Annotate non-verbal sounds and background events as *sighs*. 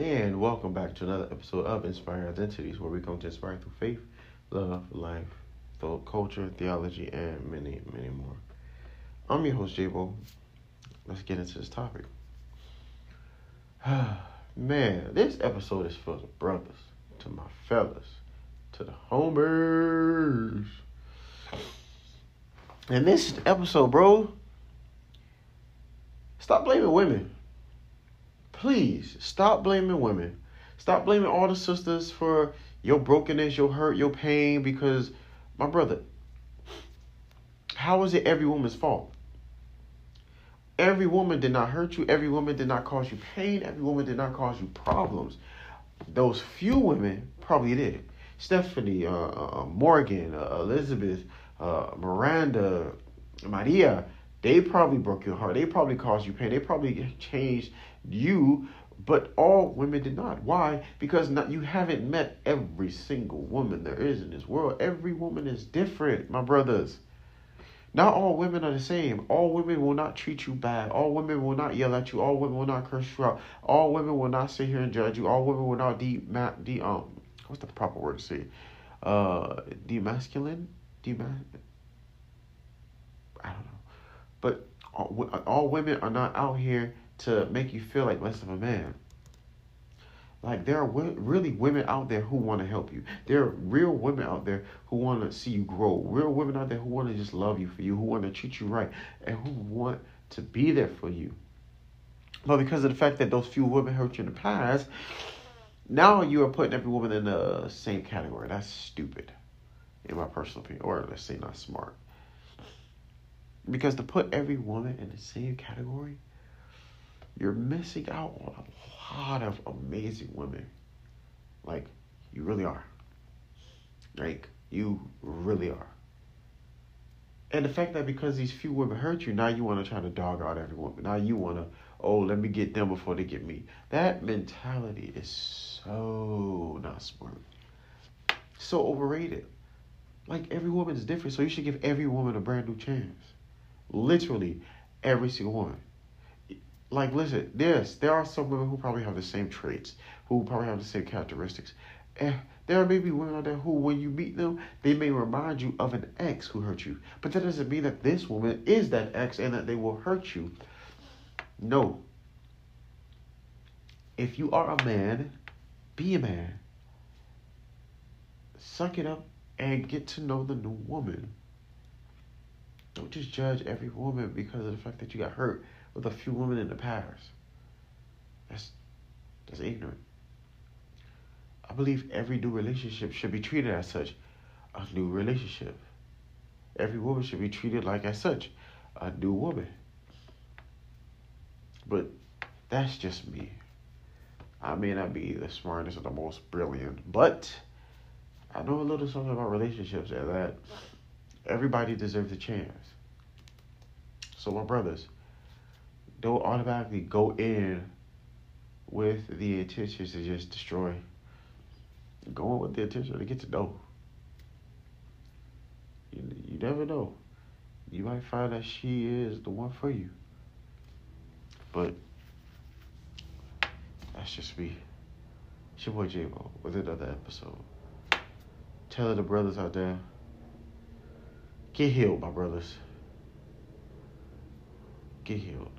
and welcome back to another episode of Inspiring Identities, where we come to inspire through faith, love, life, thought, culture, theology, and many, many more. I'm your host, J-Bo. Let's get into this topic. *sighs* Man, this episode is for the brothers, to my fellas, to the homers. And this episode, bro, stop blaming women. Please stop blaming women. Stop blaming all the sisters for your brokenness, your hurt, your pain, because, my brother, how is it every woman's fault? Every woman did not hurt you. Every woman did not cause you pain. Every woman did not cause you problems. Those few women probably did. Stephanie, uh, uh, Morgan, uh, Elizabeth, uh, Miranda, Maria, they probably broke your heart. They probably caused you pain. They probably changed you, but all women did not. Why? Because not, you haven't met every single woman there is in this world. Every woman is different, my brothers. Not all women are the same. All women will not treat you bad. All women will not yell at you. All women will not curse you out. All women will not sit here and judge you. All women will not de, de um what's the proper word to say? Uh demasculine? Demas I don't know. But all, all women are not out here to make you feel like less of a man. Like there are really women out there who want to help you. There are real women out there who want to see you grow. Real women out there who want to just love you for you, who want to treat you right, and who want to be there for you. But because of the fact that those few women hurt you in the past, now you are putting every woman in the same category. That's stupid, in my personal opinion, or let's say not smart. Because to put every woman in the same category you're missing out on a lot of amazing women. Like, you really are. Like, you really are. And the fact that because these few women hurt you, now you want to try to dog out every woman. Now you want to, oh, let me get them before they get me. That mentality is so not smart. So overrated. Like every woman is different, so you should give every woman a brand new chance. Literally, every single one like listen, yes, there are some women who probably have the same traits, who probably have the same characteristics. And there may be women out there who, when you meet them, they may remind you of an ex who hurt you. But that doesn't mean that this woman is that ex and that they will hurt you. No. If you are a man, be a man. Suck it up and get to know the new woman. Don't just judge every woman because of the fact that you got hurt with a few women in the past. That's that's ignorant. I believe every new relationship should be treated as such, a new relationship. Every woman should be treated like as such, a new woman. But that's just me. I may not be the smartest or the most brilliant, but I know a little something about relationships and that everybody deserves a chance. So my brothers, don't automatically go in with the intentions to just destroy. Go in with the intention to get to know. You, you never know. You might find that she is the one for you. But that's just me. It's your boy J-Bo with another episode. Tell the brothers out there, get healed, my brothers. Get healed.